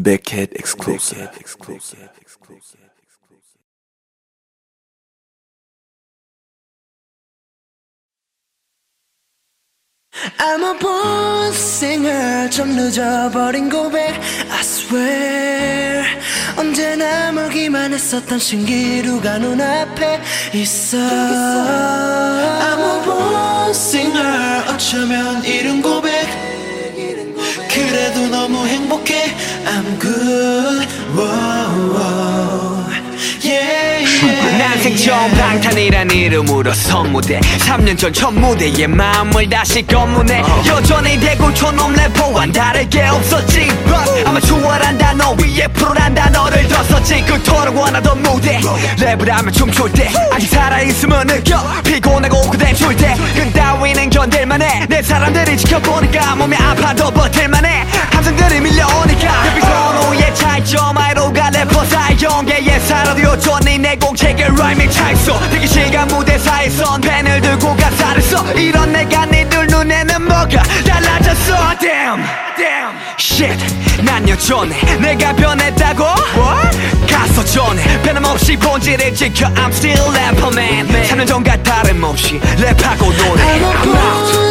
Beckhead exclusive. I'm a born singer 좀 늦어버린 고백 I swear 언제나 멀기만 했었던 신기루가 눈앞에 있어 I'm a born singer 어쩌면 I'm good. Whoa, whoa. Yeah, yeah, 난 생 처음 방탄이란 이름으로 선무대 3년 전 첫 무대에 마음을 다시 검문해. 여전히 대구 촌놈 래퍼와는 다르게 없었지. But 아마추어란 단어 위에 프로란 단어를 더 썼지. 그토록 원하던 무대. 랩을 하며 춤출 때 아직 살아있으면 느껴. 피곤하고 그대 줄때. 그따위는 견딜만해. 내 사람들이 지켜보니까 몸이 아파도 버틸만해. 함성들이 사이 경계에 살아도 여전히 내 공책에 라임이 차있어. 대기실과 무대사이선 펜을 들고 가사를 써. 이런 내가 니들 눈에는 뭐가 달라졌어? Damn. Damn. Shit. 난 여전해 내가 변했다고? What? 가서 전해. 변함없이 본질을 지켜. I'm still rapper man. 3년 전과 다름없이 랩하고 노래. I'm a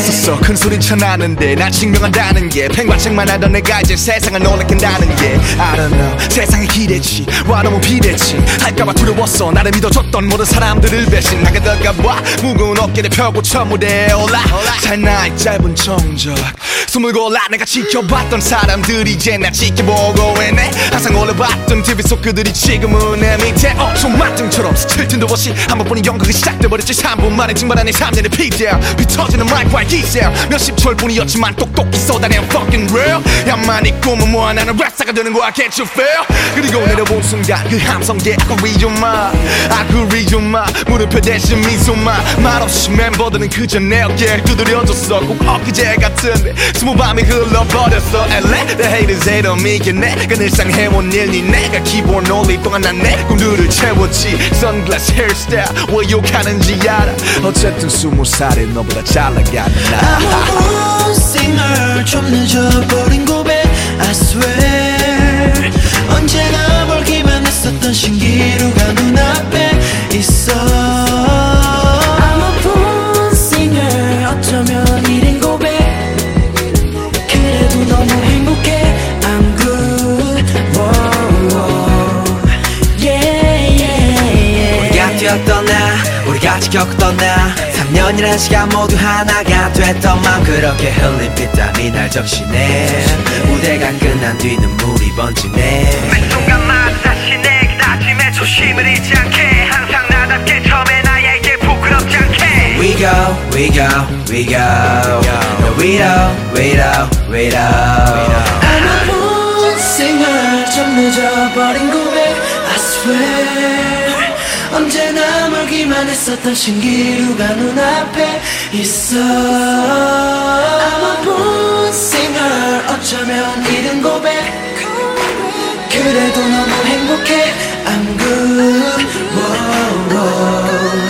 두려웠었어. 큰 소린 쳐나는데 날 증명한다는 게. 팽과책만 하던 내가 이제 세상을 놀래킨다는 게. I don't know. 세상에 기대치 와 너무 비대치 할까봐 두려웠어. 나를 믿어줬던 모든 사람들을 배신하게 될까봐. 무거운 어깨를 펴고 첫 무대에 올라. 잘 나이 짧은 정적. 숨을 골라 내가 지켜봤던 사람들이 이제 날 지켜보고 있네. 항상 올려봤던 TV 속 그들이 지금은 내 밑에. 어 손맛등처럼 스칠 틈도 없이 한 번뿐인 연극이 시작돼버렸지. 3분 만에 증발한 내 3년의 피디야. 비터지는 마이크와 기세 몇십 초일 뿐이었지만 똑똑히 쏟아낸 fucking real 야만 이 꿈은 뭐야 나는 랩사가 되는 거야. Can't you feel? 그리고 내려본 순간 그 함성계 아구리 좀마. 아구리 좀마. 무릎표 대신 미소만 말없이 멤버들은 그저 내 어깨를 두드려줬어. 꼭 엊그제 같은데 스무 밤이 흘러버렸어. LA the haters hate on me. 그 늘상 해온 일니 내가 기본 올릴 동안 난내 꿈들을 채웠지. 선글라스 헤어스타일 왜 욕하는지 알아. 어쨌든 스무 살에 너보다 잘 나가는 I'm a 나 born singer 좀 늦어버린 고백 I swear 뛰었던 나 우리가 지켰던 나 3년이란 시간 모두 하나가 됐던 맘 그렇게 흘린 빗땀이 날 적시네. 무대가 끝난 뒤 눈물이 번지네. 매 순간마다 다시 내 다짐에 초심을 잃지 않게. 항상 나답게 처음에 나에게 부끄럽지 않게. We go, we go, we go. No, we don't, we don't, we don't. I'm a born singer 좀 늦어버린 고백 I swear 언제나 멀기만 했었던 신기루가 눈앞에 있어. I'm a born singer 어쩌면 이른 고백. 그래도 너무 행복해. I'm good. Whoa, whoa.